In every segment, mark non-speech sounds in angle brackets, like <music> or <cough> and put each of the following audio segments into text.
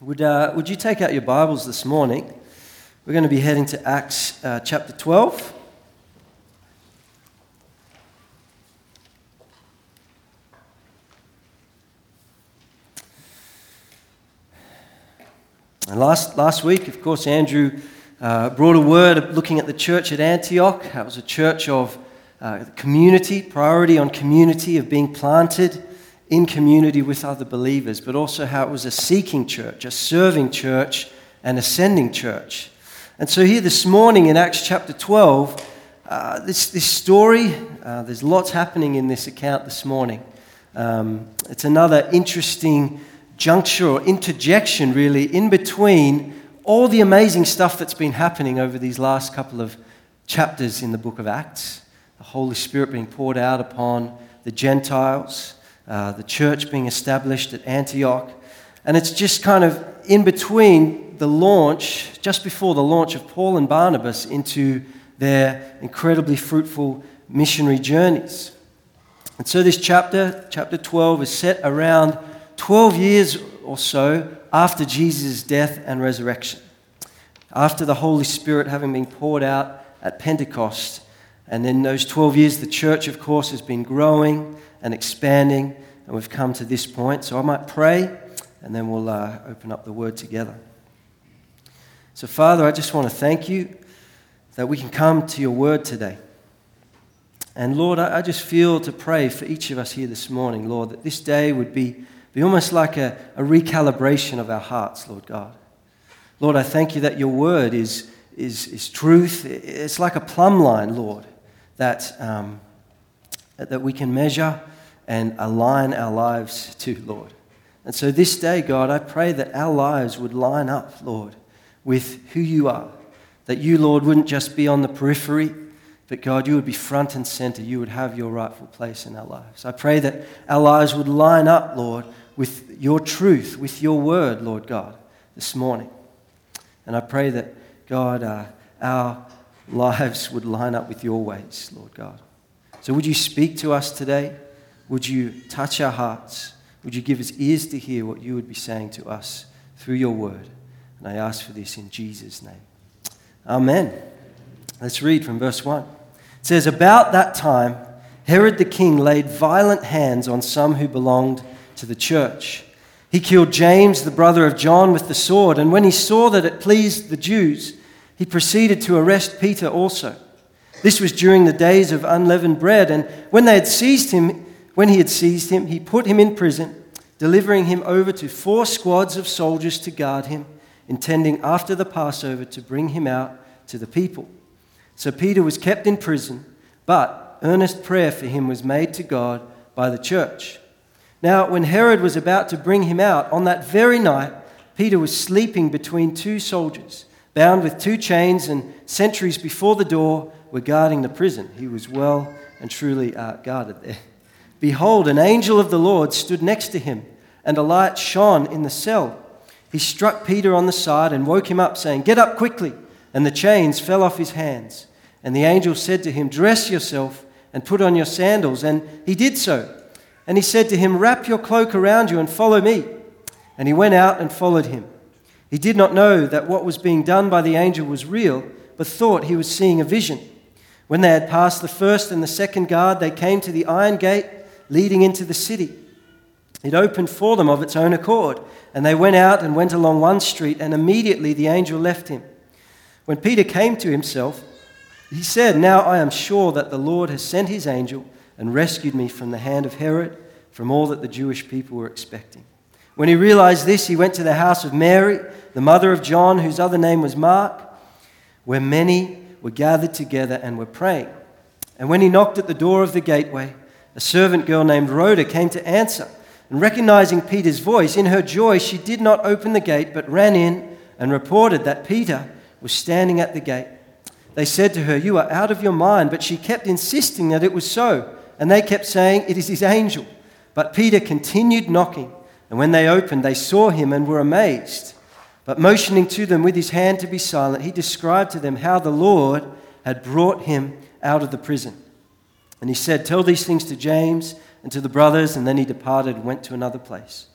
Would, uh, would you take out your Bibles this morning? We're going to be heading to Acts uh, chapter 12. And last, last week, of course, Andrew uh, brought a word looking at the church at Antioch. It was a church of uh, community, priority on community, of being planted in community with other believers, but also how it was a seeking church, a serving church, an ascending church. And so, here this morning in Acts chapter 12, uh, this, this story, uh, there's lots happening in this account this morning. Um, it's another interesting juncture or interjection, really, in between all the amazing stuff that's been happening over these last couple of chapters in the book of Acts. The Holy Spirit being poured out upon the Gentiles uh, the church being established at Antioch. And it's just kind of in between the launch, just before the launch of Paul and Barnabas into their incredibly fruitful missionary journeys. And so this chapter, chapter 12, is set around 12 years or so after Jesus' death and resurrection. After the Holy Spirit having been poured out at Pentecost. And in those 12 years, the church, of course, has been growing and expanding, and we've come to this point. So I might pray, and then we'll uh, open up the word together. So, Father, I just want to thank you that we can come to your word today. And Lord, I, just feel to pray for each of us here this morning, Lord, that this day would be, be almost like a, a recalibration of our hearts, Lord God. Lord, I thank you that your word is, is, is truth. It's like a plumb line, Lord, that, um, that we can measure and align our lives to, Lord. And so this day, God, I pray that our lives would line up, Lord, with who you are. That you, Lord, wouldn't just be on the periphery, but God, you would be front and center. You would have your rightful place in our lives. I pray that our lives would line up, Lord, with your truth, with your word, Lord God, this morning. And I pray that, God, uh, our lives would line up with your ways, Lord God. So would you speak to us today? Would you touch our hearts? Would you give us ears to hear what you would be saying to us through your word? And I ask for this in Jesus' name. Amen. Let's read from verse 1. It says, About that time, Herod the king laid violent hands on some who belonged to the church. He killed James, the brother of John, with the sword, and when he saw that it pleased the Jews, he proceeded to arrest Peter also. This was during the days of unleavened bread, and when they had seized him, when he had seized him, he put him in prison, delivering him over to four squads of soldiers to guard him, intending after the Passover to bring him out to the people. So Peter was kept in prison, but earnest prayer for him was made to God by the church. Now, when Herod was about to bring him out, on that very night, Peter was sleeping between two soldiers, bound with two chains, and sentries before the door were guarding the prison. He was well and truly uh, guarded there. Behold, an angel of the Lord stood next to him, and a light shone in the cell. He struck Peter on the side and woke him up, saying, Get up quickly. And the chains fell off his hands. And the angel said to him, Dress yourself and put on your sandals. And he did so. And he said to him, Wrap your cloak around you and follow me. And he went out and followed him. He did not know that what was being done by the angel was real, but thought he was seeing a vision. When they had passed the first and the second guard, they came to the iron gate leading into the city. It opened for them of its own accord, and they went out and went along one street, and immediately the angel left him. When Peter came to himself, he said, Now I am sure that the Lord has sent his angel and rescued me from the hand of Herod, from all that the Jewish people were expecting. When he realized this, he went to the house of Mary, the mother of John, whose other name was Mark, where many were gathered together and were praying. And when he knocked at the door of the gateway, a servant girl named Rhoda came to answer. And recognizing Peter's voice, in her joy, she did not open the gate, but ran in and reported that Peter was standing at the gate. They said to her, You are out of your mind. But she kept insisting that it was so. And they kept saying, It is his angel. But Peter continued knocking. And when they opened, they saw him and were amazed. But motioning to them with his hand to be silent, he described to them how the Lord had brought him out of the prison. And he said, Tell these things to James and to the brothers. And then he departed and went to another place.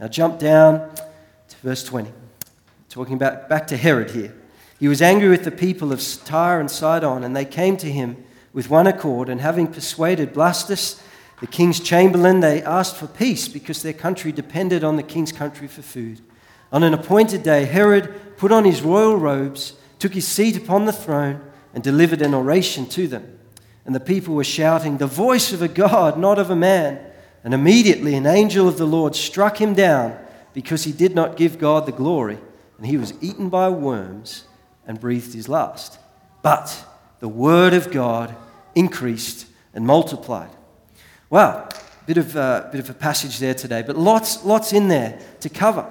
Now jump down to verse 20. Talking about back to Herod here. He was angry with the people of Tyre and Sidon, and they came to him with one accord, and having persuaded Blastus, the king's chamberlain, they asked for peace because their country depended on the king's country for food. On an appointed day, Herod put on his royal robes, took his seat upon the throne, and delivered an oration to them. And the people were shouting, The voice of a God, not of a man. And immediately an angel of the Lord struck him down because he did not give God the glory, and he was eaten by worms and breathed his last. But the word of God increased and multiplied. Wow, bit of, uh, bit of a passage there today, but lots, lots in there to cover.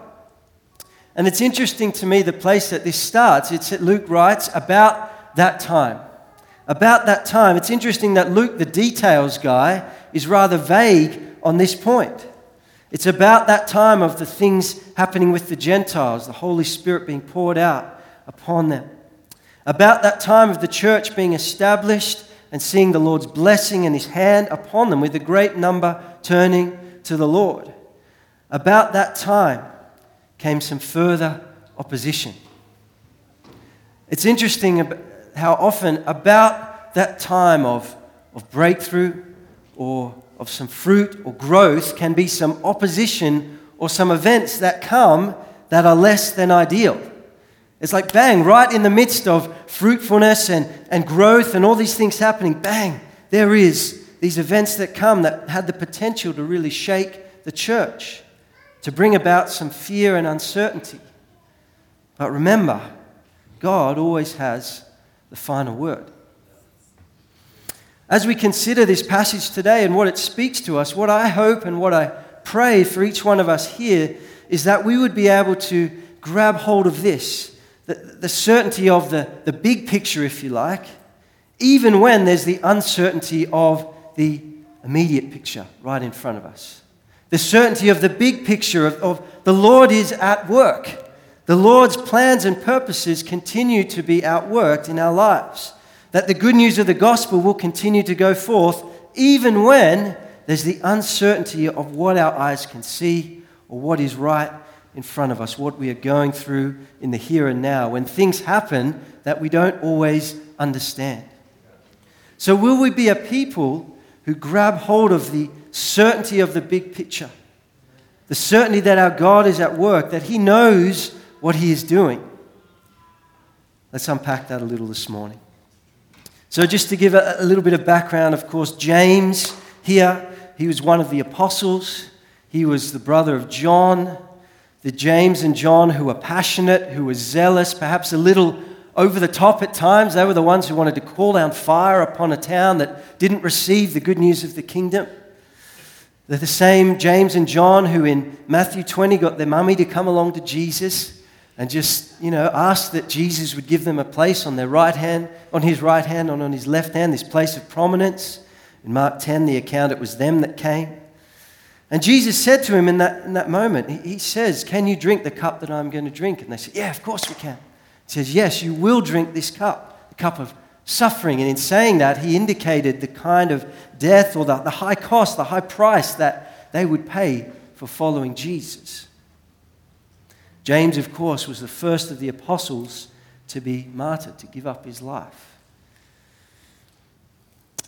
And it's interesting to me the place that this starts. It's that Luke writes about that time. About that time. It's interesting that Luke, the details guy, is rather vague on this point. It's about that time of the things happening with the Gentiles, the Holy Spirit being poured out upon them. About that time of the church being established and seeing the Lord's blessing and his hand upon them, with a great number turning to the Lord. About that time came some further opposition. It's interesting how often, about that time of, of breakthrough or of some fruit or growth, can be some opposition or some events that come that are less than ideal. It's like bang, right in the midst of fruitfulness and, and growth and all these things happening, bang, there is these events that come that had the potential to really shake the church to bring about some fear and uncertainty. But remember, God always has the final word. As we consider this passage today and what it speaks to us, what I hope and what I pray for each one of us here is that we would be able to grab hold of this the, the certainty of the, the big picture, if you like, even when there's the uncertainty of the immediate picture right in front of us the certainty of the big picture of, of the Lord is at work. The Lord's plans and purposes continue to be outworked in our lives. That the good news of the gospel will continue to go forth even when there's the uncertainty of what our eyes can see or what is right in front of us, what we are going through in the here and now, when things happen that we don't always understand. So, will we be a people who grab hold of the certainty of the big picture. The certainty that our God is at work, that He knows what He is doing. Let's unpack that a little this morning. So, just to give a, little bit of background, of course, James here, he was one of the apostles. He was the brother of John. The James and John who were passionate, who were zealous, perhaps a little over the top at times. They were the ones who wanted to call down fire upon a town that didn't receive the good news of the kingdom. They're the same James and John who in Matthew 20 got their mummy to come along to Jesus and just, you know, asked that Jesus would give them a place on their right hand, on his right hand, and on his left hand, this place of prominence. In Mark 10, the account, it was them that came. And Jesus said to him in that, in that moment, he, he says, Can you drink the cup that I'm going to drink? And they said, Yeah, of course we can. He says, Yes, you will drink this cup, the cup of suffering. And in saying that, he indicated the kind of death or the, the high cost, the high price that they would pay for following Jesus. James, of course, was the first of the apostles to be martyred, to give up his life.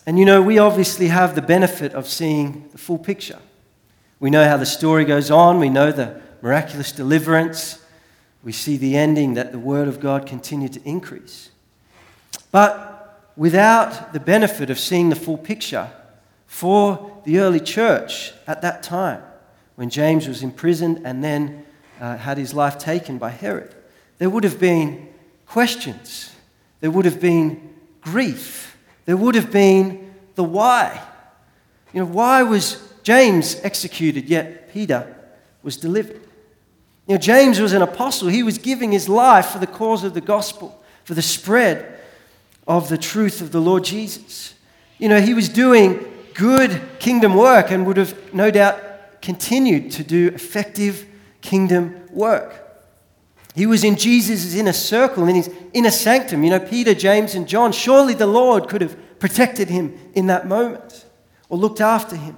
And you know, we obviously have the benefit of seeing the full picture. We know how the story goes on, we know the miraculous deliverance, we see the ending that the Word of God continued to increase. But without the benefit of seeing the full picture for the early church at that time when James was imprisoned and then uh, had his life taken by Herod. There would have been questions, there would have been grief, there would have been the why. You know, why was James executed yet Peter was delivered? You know, James was an apostle. He was giving his life for the cause of the gospel, for the spread of the truth of the Lord Jesus. You know, he was doing good kingdom work and would have no doubt continued to do effective kingdom work. He was in Jesus' inner circle, in his inner sanctum. You know, Peter, James, and John. Surely the Lord could have protected him in that moment or looked after him.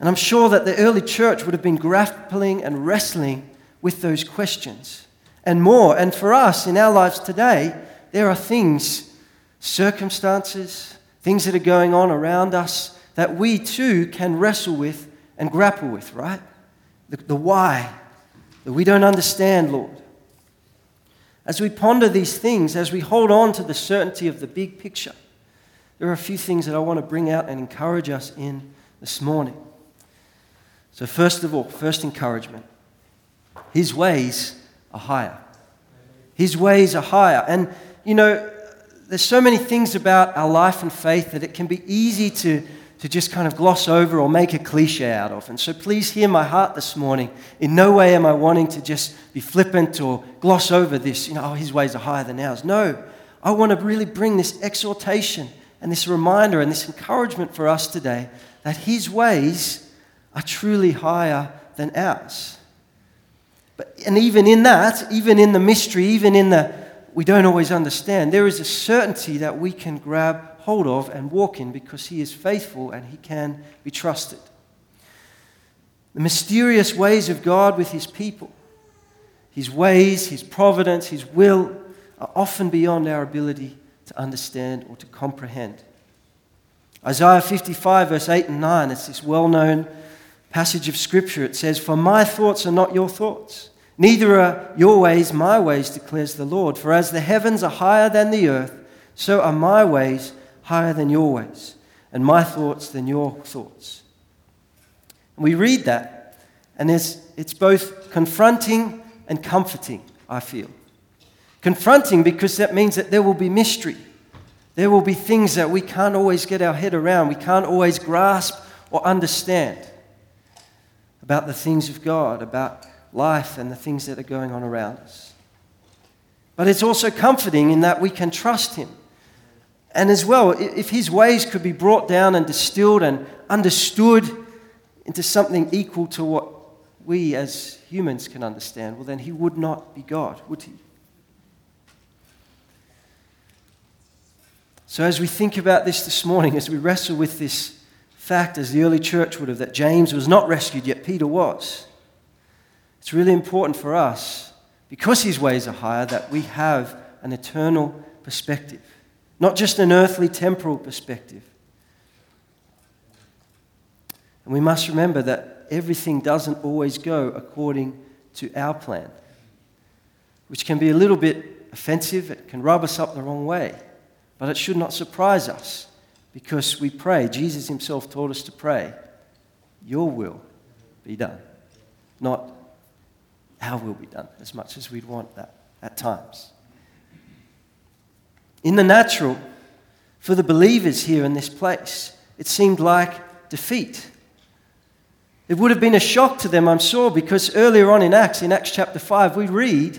And I'm sure that the early church would have been grappling and wrestling with those questions and more. And for us in our lives today, there are things, circumstances, things that are going on around us that we too can wrestle with and grapple with, right? The, the why that we don't understand, Lord. As we ponder these things, as we hold on to the certainty of the big picture, there are a few things that I want to bring out and encourage us in this morning. So, first of all, first encouragement His ways are higher. His ways are higher. And, you know, there's so many things about our life and faith that it can be easy to, to just kind of gloss over or make a cliche out of. And so please hear my heart this morning. In no way am I wanting to just be flippant or gloss over this, you know, oh, his ways are higher than ours. No, I want to really bring this exhortation and this reminder and this encouragement for us today that his ways are truly higher than ours. But, and even in that, even in the mystery, even in the we don't always understand, there is a certainty that we can grab hold of and walk in because he is faithful and he can be trusted. The mysterious ways of God with his people, his ways, his providence, his will, are often beyond our ability to understand or to comprehend. Isaiah 55, verse 8 and 9, it's this well known passage of Scripture. It says, For my thoughts are not your thoughts, neither are your ways my ways, declares the Lord. For as the heavens are higher than the earth, so are my ways higher than your ways, and my thoughts than your thoughts. And we read that, and it's, it's both confronting and comforting, I feel. Confronting because that means that there will be mystery. There will be things that we can't always get our head around, we can't always grasp or understand about the things of God, about life and the things that are going on around us. But it's also comforting in that we can trust Him. And as well, if His ways could be brought down and distilled and understood into something equal to what we as humans can understand, well, then He would not be God, would He? So, as we think about this this morning, as we wrestle with this fact, as the early church would have, that James was not rescued, yet Peter was, it's really important for us, because his ways are higher, that we have an eternal perspective, not just an earthly, temporal perspective. And we must remember that everything doesn't always go according to our plan, which can be a little bit offensive, it can rub us up the wrong way. But it should not surprise us because we pray. Jesus himself taught us to pray, Your will be done, not our will be done, as much as we'd want that at times. In the natural, for the believers here in this place, it seemed like defeat. It would have been a shock to them, I'm sure, because earlier on in Acts, in Acts chapter 5, we read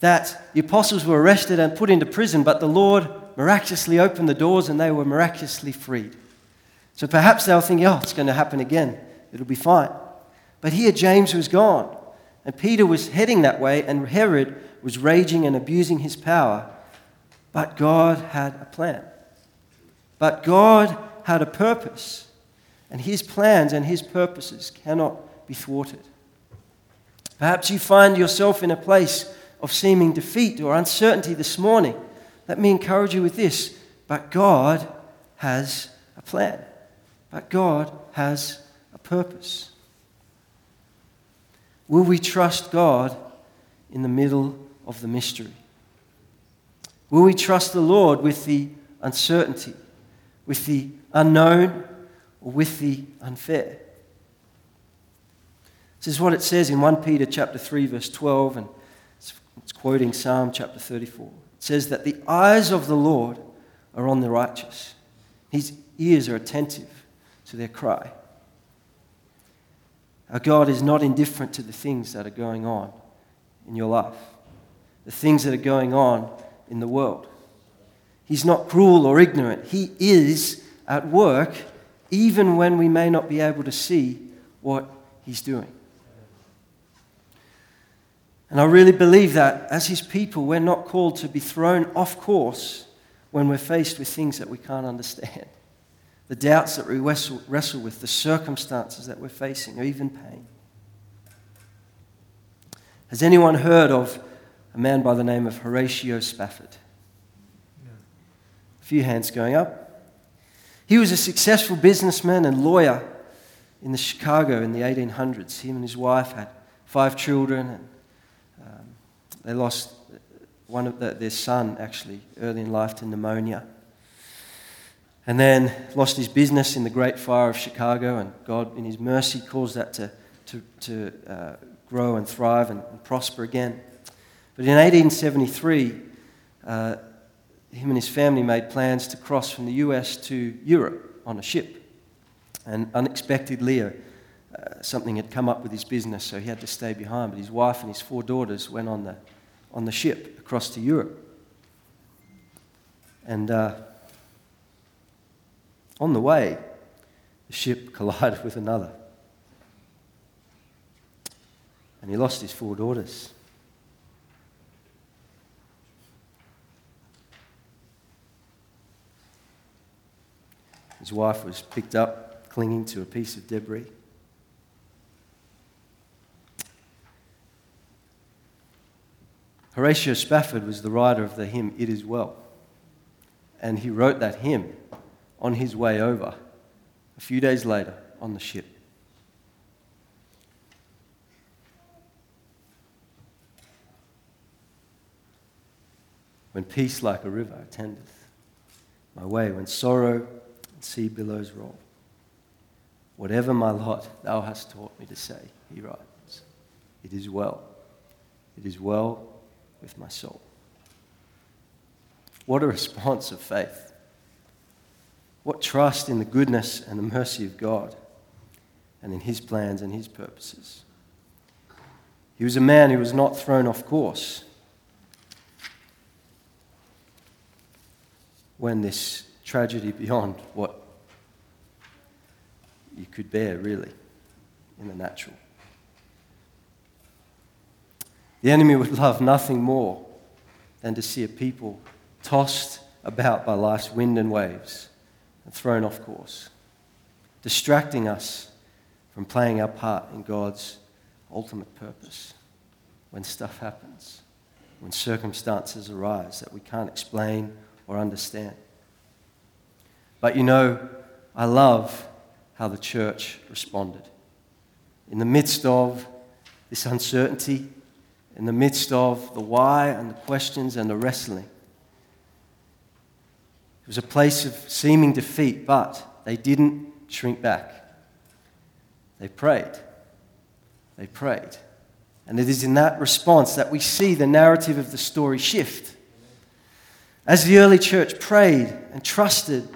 that the apostles were arrested and put into prison, but the Lord miraculously opened the doors and they were miraculously freed. So perhaps they were thinking, oh, it's going to happen again. It'll be fine. But here James was gone. And Peter was heading that way, and Herod was raging and abusing his power. But God had a plan. But God had a purpose. And his plans and his purposes cannot be thwarted. Perhaps you find yourself in a place of seeming defeat or uncertainty this morning. Let me encourage you with this. But God has a plan. But God has a purpose. Will we trust God in the middle of the mystery? Will we trust the Lord with the uncertainty, with the unknown, or with the unfair? This is what it says in 1 Peter chapter 3 verse 12 and it's quoting Psalm chapter 34. Says that the eyes of the Lord are on the righteous, his ears are attentive to their cry. Our God is not indifferent to the things that are going on in your life, the things that are going on in the world. He's not cruel or ignorant. He is at work even when we may not be able to see what He's doing. And I really believe that as His people, we're not called to be thrown off course when we're faced with things that we can't understand. The doubts that we wrestle, wrestle with, the circumstances that we're facing, or even pain. Has anyone heard of a man by the name of Horatio Spafford? A few hands going up. He was a successful businessman and lawyer in the Chicago in the 1800s. Him and his wife had five children, and they lost one of the, their son actually early in life to pneumonia. And then lost his business in the Great Fire of Chicago, and God, in His mercy, caused that to, to, to uh, grow and thrive and, and, prosper again. But in 1873, uh, him and his family made plans to cross from the US to Europe on a ship. And unexpectedly, uh, something had come up with his business, so he had to stay behind. But his wife and his four daughters went on the, on the ship across to Europe. And uh, on the way, the ship <laughs> collided with another. And he lost his four daughters. His wife was picked up clinging to a piece of debris. Horatio Spafford was the writer of the hymn It Is Well. And he wrote that hymn on his way over a few days later on the ship. When peace like a river attendeth my way, when sorrow and sea billows roll. Whatever my lot, thou hast taught me to say, he writes. It is well. It is well with my soul. What a response of faith. What trust in the goodness and the mercy of God and in his plans and his purposes. He was a man who was not thrown off course when this tragedy beyond what you could bear, really, in the natural. The enemy would love nothing more than to see a people tossed about by life's wind and waves and thrown off course, distracting us from playing our part in God's ultimate purpose when stuff happens, when circumstances arise that we can't explain or understand. But you know, I love how the church responded. In the midst of this uncertainty, in the midst of the why and the questions and the wrestling, it was a place of seeming defeat, but they didn't shrink back. They prayed. They prayed. And it is in that response that we see the narrative of the story shift. As the early church prayed and trusted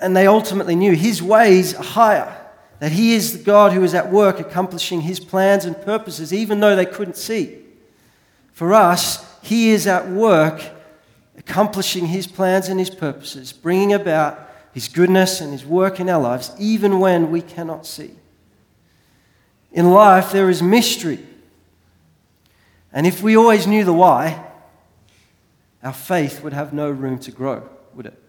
and they ultimately knew his ways are higher, that he is the God who is at work accomplishing his plans and purposes, even though they couldn't see. For us, he is at work accomplishing his plans and his purposes, bringing about his goodness and his work in our lives, even when we cannot see. In life, there is mystery. And if we always knew the why, our faith would have no room to grow, would it?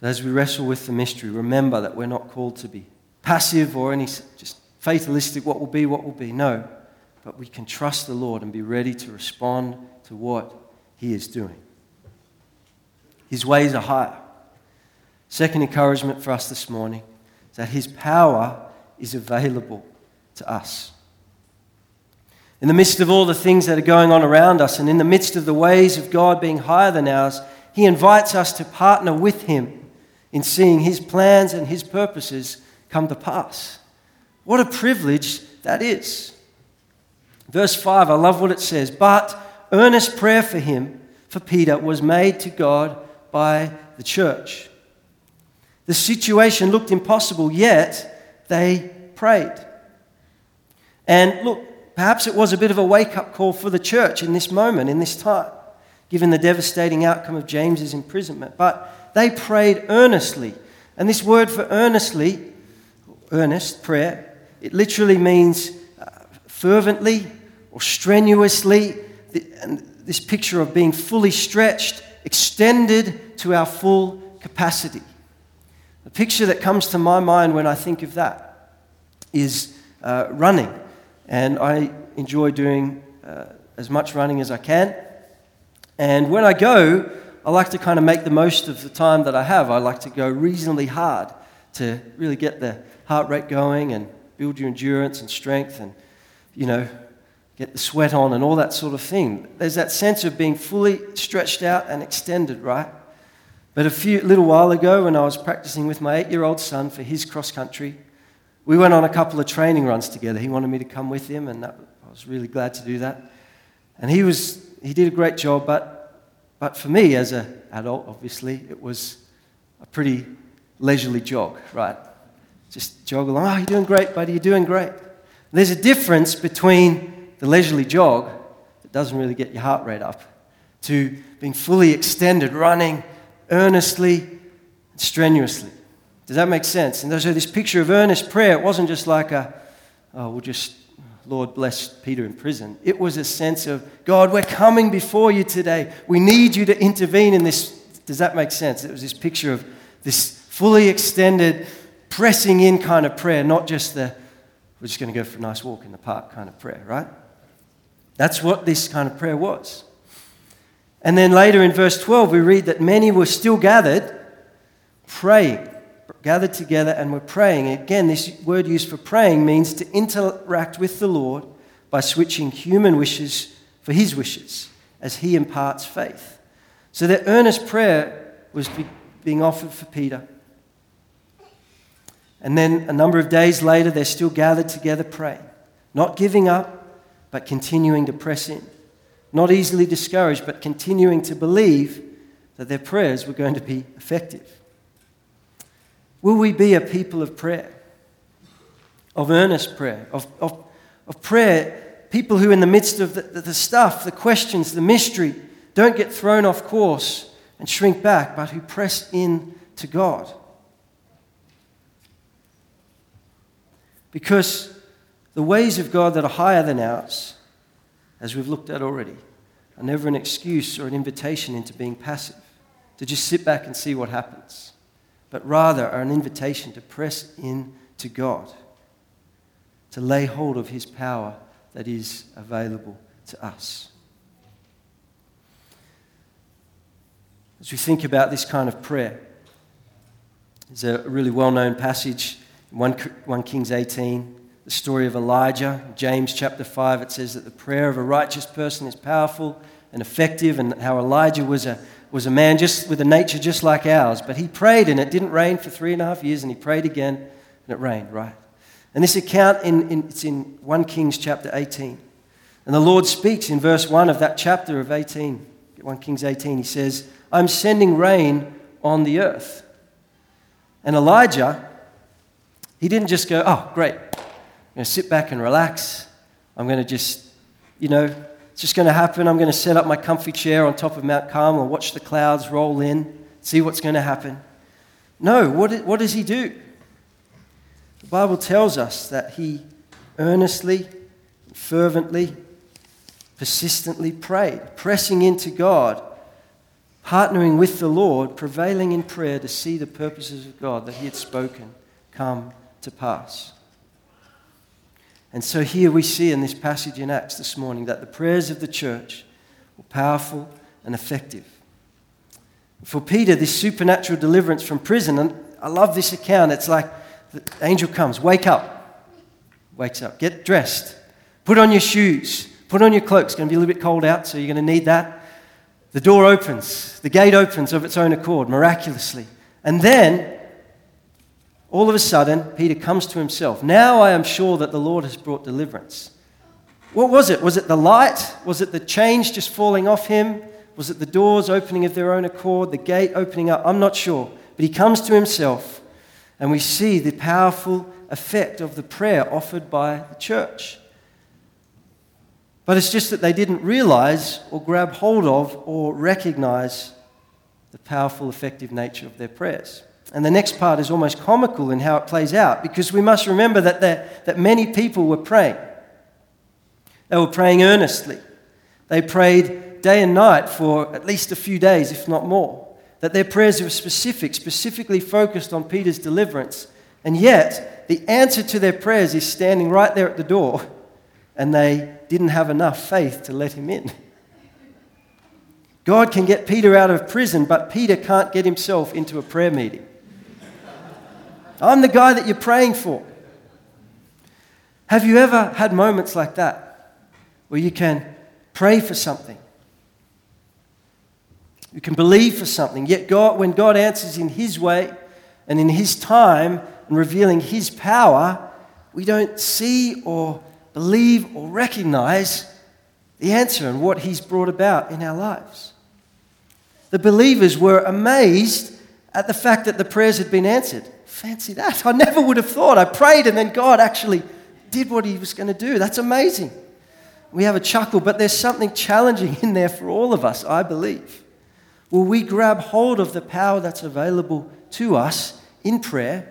But as we wrestle with the mystery, remember that we're not called to be passive or any just fatalistic, what will be, what will be. No. But we can trust the Lord and be ready to respond to what He is doing. His ways are higher. Second encouragement for us this morning is that His power is available to us. In the midst of all the things that are going on around us, and in the midst of the ways of God being higher than ours, He invites us to partner with Him in seeing his plans and his purposes come to pass. What a privilege that is. Verse 5, I love what it says. But earnest prayer for him, for Peter, was made to God by the church. The situation looked impossible, yet they prayed. And look, perhaps it was a bit of a wake up call for the church in this moment, in this time, given the devastating outcome of James's imprisonment. But they prayed earnestly. And this word for earnestly, earnest prayer, it literally means uh, fervently or strenuously. And this picture of being fully stretched, extended to our full capacity. The picture that comes to my mind when I think of that is uh, running. And I enjoy doing uh, as much running as I can. And when I go, I like to kind of make the most of the time that I have. I like to go reasonably hard to really get the heart rate going and build your endurance and strength and, you know, get the sweat on and all that sort of thing. There's that sense of being fully stretched out and extended, right? But a few little while ago, when I was practicing with my eight-year-old son for his cross country, we went on a couple of training runs together. He wanted me to come with him, and that, I was really glad to do that. And he was he did a great job, but but for me as an adult, obviously, it was a pretty leisurely jog, right? Just jog along. Oh, you're doing great, buddy. You're doing great. There's a difference between the leisurely jog that doesn't really get your heart rate up to being fully extended, running earnestly, and strenuously. Does that make sense? And so this picture of earnest prayer, it wasn't just like a, oh, we'll just, Lord bless Peter in prison. It was a sense of, God, we're coming before you today. We need you to intervene in this. Does that make sense? It was this picture of this fully extended, pressing in kind of prayer, not just the, we're just going to go for a nice walk in the park kind of prayer, right? That's what this kind of prayer was. And then later in verse 12, we read that many were still gathered, praying gathered together and were praying. Again, this word used for praying means to interact with the Lord by switching human wishes for his wishes as he imparts faith. So their earnest prayer was being offered for Peter. And then a number of days later, they're still gathered together praying, not giving up, but continuing to press in. Not easily discouraged, but continuing to believe that their prayers were going to be effective. Will we be a people of prayer, of earnest prayer, of, of, of prayer, people who, in the midst of the, the, the stuff, the questions, the mystery, don't get thrown off course and shrink back, but who press in to God? Because the ways of God that are higher than ours, as we've looked at already, are never an excuse or an invitation into being passive, to just sit back and see what happens but rather are an invitation to press in to God, to lay hold of His power that is available to us. As we think about this kind of prayer, there's a really well known passage 1, 1 Kings 18, the story of Elijah. James chapter 5, it says that the prayer of a righteous person is powerful and effective, and how Elijah was a was a man just with a nature just like ours, but he prayed and it didn't rain for three and a half years, and he prayed again and it rained, right? And this account, in, in, it's in 1 Kings chapter 18. And the Lord speaks in verse 1 of that chapter of 18, 1 Kings 18. He says, I'm sending rain on the earth. And Elijah, he didn't just go, oh, great, I'm going to sit back and relax. I'm going to just, you know, it's just going to happen. I'm going to set up my comfy chair on top of Mount Carmel, watch the clouds roll in, see what's going to happen. No, what, what does he do? The Bible tells us that he earnestly, fervently, persistently prayed, pressing into God, partnering with the Lord, prevailing in prayer to see the purposes of God that he had spoken come to pass. And so here we see in this passage in Acts this morning that the prayers of the church were powerful and effective. For Peter, this supernatural deliverance from prison, and I love this account. It's like the angel comes, wake up, wakes up, get dressed, put on your shoes, put on your cloak. It's going to be a little bit cold out, so you're going to need that. The door opens, the gate opens of its own accord, miraculously. And then all of a sudden, Peter comes to himself. Now I am sure that the Lord has brought deliverance. What was it? Was it the light? Was it the change just falling off him? Was it the doors opening of their own accord, the gate opening up? I'm not sure. But he comes to himself, and we see the powerful effect of the prayer offered by the church. But it's just that they didn't realize or grab hold of or recognize the powerful, effective nature of their prayers. And the next part is almost comical in how it plays out because we must remember that, that many people were praying. They were praying earnestly. They prayed day and night for at least a few days, if not more. That their prayers were specific, specifically focused on Peter's deliverance And yet, the answer to their prayers is standing right there at the door, and they didn't have enough faith to let him in. God can get Peter out of prison, but Peter can't get himself into a prayer meeting. I'm the guy that you're praying for. Have you ever had moments like that where you can pray for something? You can believe for something, yet God, when God answers in His way and in His time and revealing His power, we don't see or believe or recognize the answer and what He's brought about in our lives. The believers were amazed at the fact that the prayers had been answered. Fancy that. I never would have thought. I prayed and then God actually did what He was going to do. That's amazing. We have a chuckle, but there's something challenging in there for all of us, I believe. Will we grab hold of the power that's available to us in prayer?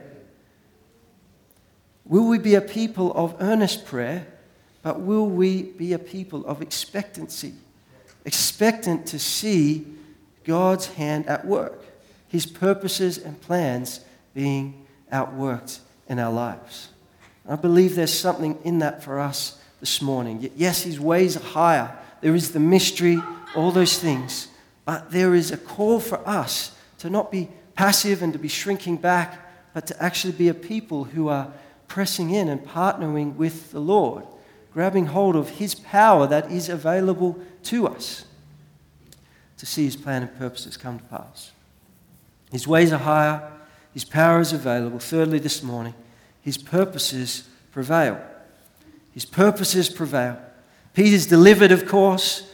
Will we be a people of earnest prayer, but will we be a people of expectancy? Expectant to see God's hand at work, His purposes and plans being outworked in our lives. I believe there's something in that for us this morning. Yes, His ways are higher, there is the mystery, all those things. But there is a call for us to not be passive and to be shrinking back, but to actually be a people who are pressing in and partnering with the Lord, grabbing hold of His power that is available to us to see His plan and purposes come to pass. His ways are higher, His power is available. Thirdly, this morning, His purposes prevail. His purposes prevail. Peter's delivered, of course,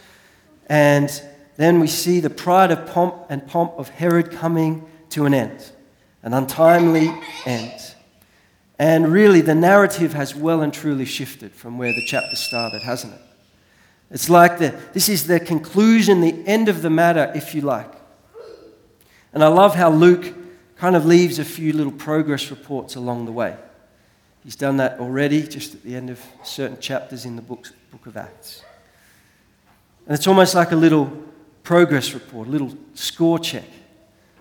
and then we see the pride of pomp and pomp of Herod coming to an end, an untimely end. And really, the narrative has well and truly shifted from where the chapter started, hasn't it? It's like the, this is the conclusion, the end of the matter, if you like. And I love how Luke kind of leaves a few little progress reports along the way. He's done that already, just at the end of certain chapters in the book, of Acts. And it's almost like a little progress report, a little score check.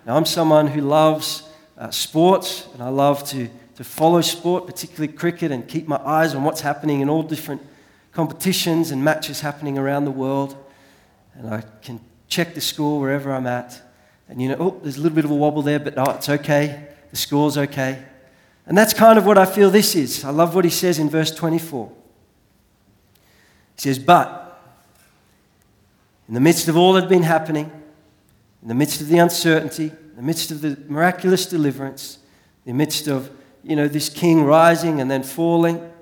Now, I'm someone who loves uh, sports and I love to, to follow sport, particularly cricket, and keep my eyes on what's happening in all different competitions and matches happening around the world. And I can check the score wherever I'm at. And you know, oh, there's a little bit of a wobble there, but oh, it's okay. The score's okay. And that's kind of what I feel this is. I love what he says in verse 24. He says, But in the midst of all that had been happening, in the midst of the uncertainty, in the midst of the miraculous deliverance, in the midst of, you know, this king rising and then falling,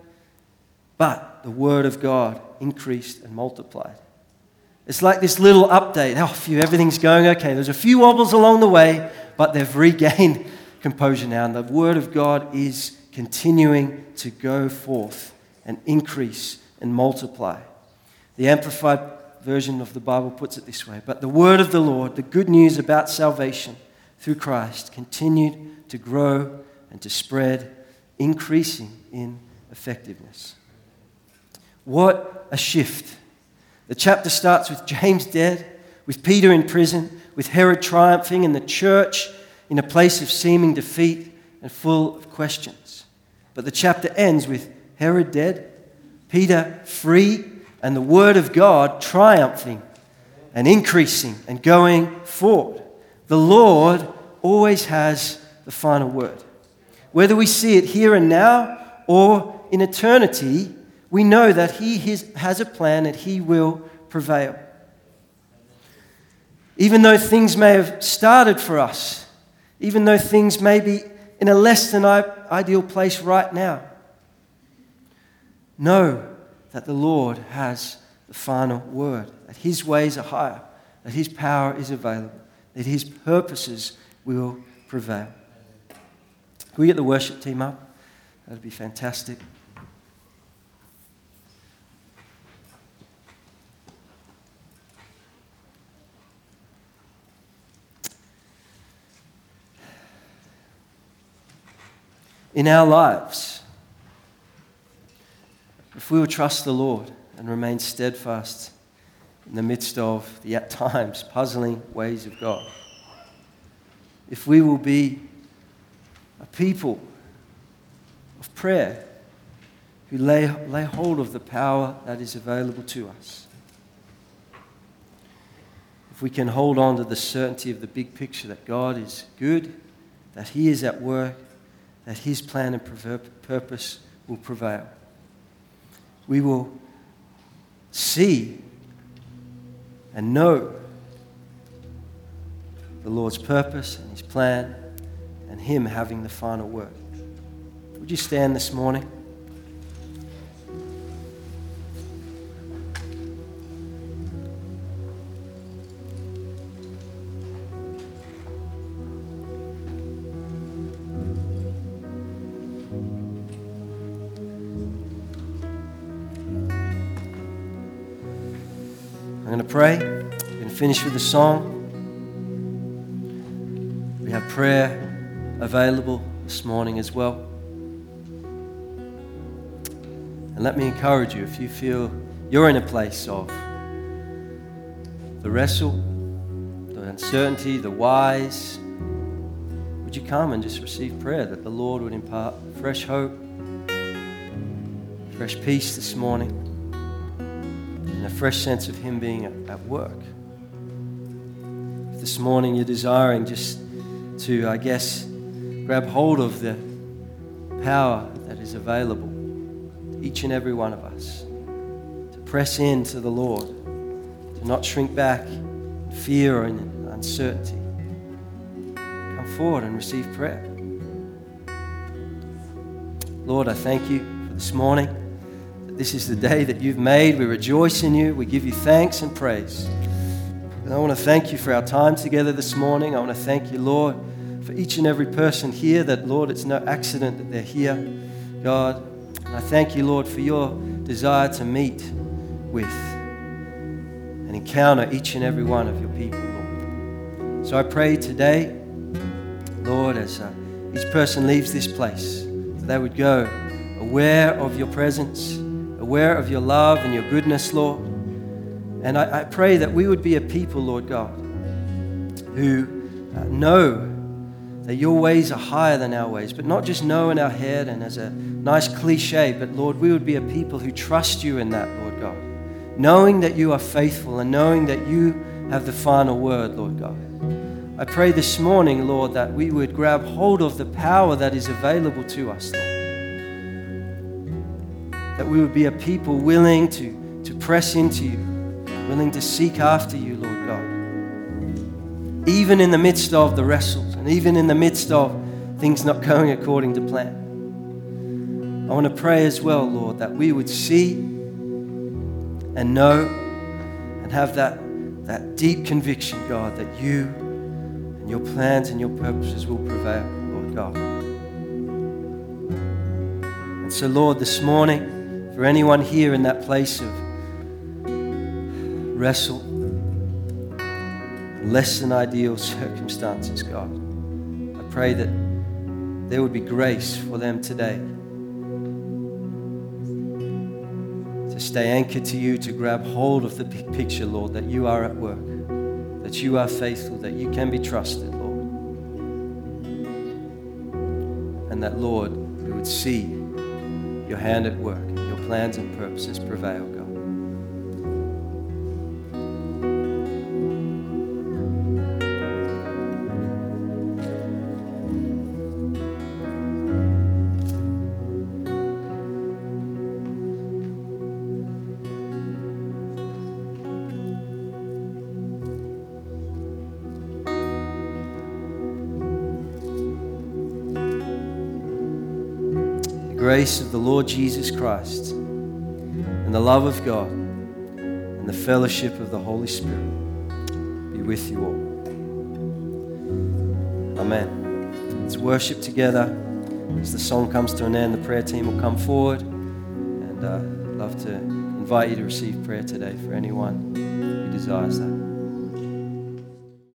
but the word of God increased and multiplied. It's like this little update. Oh, phew, everything's going okay. There's a few wobbles along the way, but they've <laughs> regained composure now. And the word of God is continuing to go forth and increase and multiply. The Amplified version of the Bible puts it this way But the word of the Lord, the good news about salvation through Christ, continued to grow and to spread, increasing in effectiveness. What a shift! The chapter starts with James dead, with Peter in prison, with Herod triumphing, and the church in a place of seeming defeat and full of questions. But the chapter ends with Herod dead, Peter free and the Word of God triumphing and increasing and going forward. The Lord always has the final word. Whether we see it here and now or in eternity, we know that He has a plan and He will prevail. Even though things may have started for us, even though things may be in a less than ideal place right now, know that the Lord has the final word, that his ways are higher, that his power is available, that his purposes will prevail. Can we get the worship team up? That'd be fantastic. In our lives, if we will trust the Lord and remain steadfast in the midst of the at times puzzling ways of God, if we will be a people of prayer, who lay, lay hold of the power that is available to us. If we can hold on to the certainty of the big picture that God is good, that He is at work, that His plan and purpose will prevail, we will see and know the Lord's purpose and His plan and Him having the final word. Would you stand this morning? Pray. To finish with a song. We have prayer available this morning as well. And let me encourage you if you feel you're in a place of the wrestle, the uncertainty, the whys, would you come and just receive prayer that the Lord would impart fresh hope, fresh peace this morning, and fresh sense of Him being at, work? If this morning you're desiring just to, I guess, grab hold of the power that is available each and every one of us, to press in to the Lord, to not shrink back in fear or in uncertainty. Come forward and receive prayer. Lord, I thank you for this morning. This is the day that you've made. We rejoice in you. We give you thanks and praise. And I want to thank you for our time together this morning. I want to thank you, Lord, for each and every person here that, Lord, it's no accident that they're here, God. And I thank you, Lord, for your desire to meet with and encounter each and every one of your people, Lord. So I pray today, Lord, as uh, each person leaves this place, that they would go aware of your presence, aware of your love and your goodness, Lord. And I, I pray that we would be a people, Lord God, who uh, know that your ways are higher than our ways, but not just know in our head and as a nice cliche, but Lord, we would be a people who trust you in that, Lord God. Knowing that you are faithful and knowing that you have the final word, Lord God. I pray this morning, Lord, that we would grab hold of the power that is available to us, Lord. That we would be a people willing to, to press into you, willing to seek after you, Lord God. Even in the midst of the wrestles and even in the midst of things not going according to plan. I want to pray as well, Lord, that we would see and know and have that, that deep conviction, God, that you and your plans and your purposes will prevail, Lord God. And so, Lord, this morning, for anyone here in that place of wrestle, less than ideal circumstances, God, I pray that there would be grace for them today to stay anchored to you, to grab hold of the big picture, Lord, that you are at work, that you are faithful, that you can be trusted, Lord. And that, Lord, we would see your hand at work, plans and purposes prevail, God. The grace of the Lord Jesus Christ and the love of God and the fellowship of the Holy Spirit be with you all. Amen. Let's worship together. As the song comes to an end, the prayer team will come forward. And uh, I'd love to invite you to receive prayer today for anyone who desires that.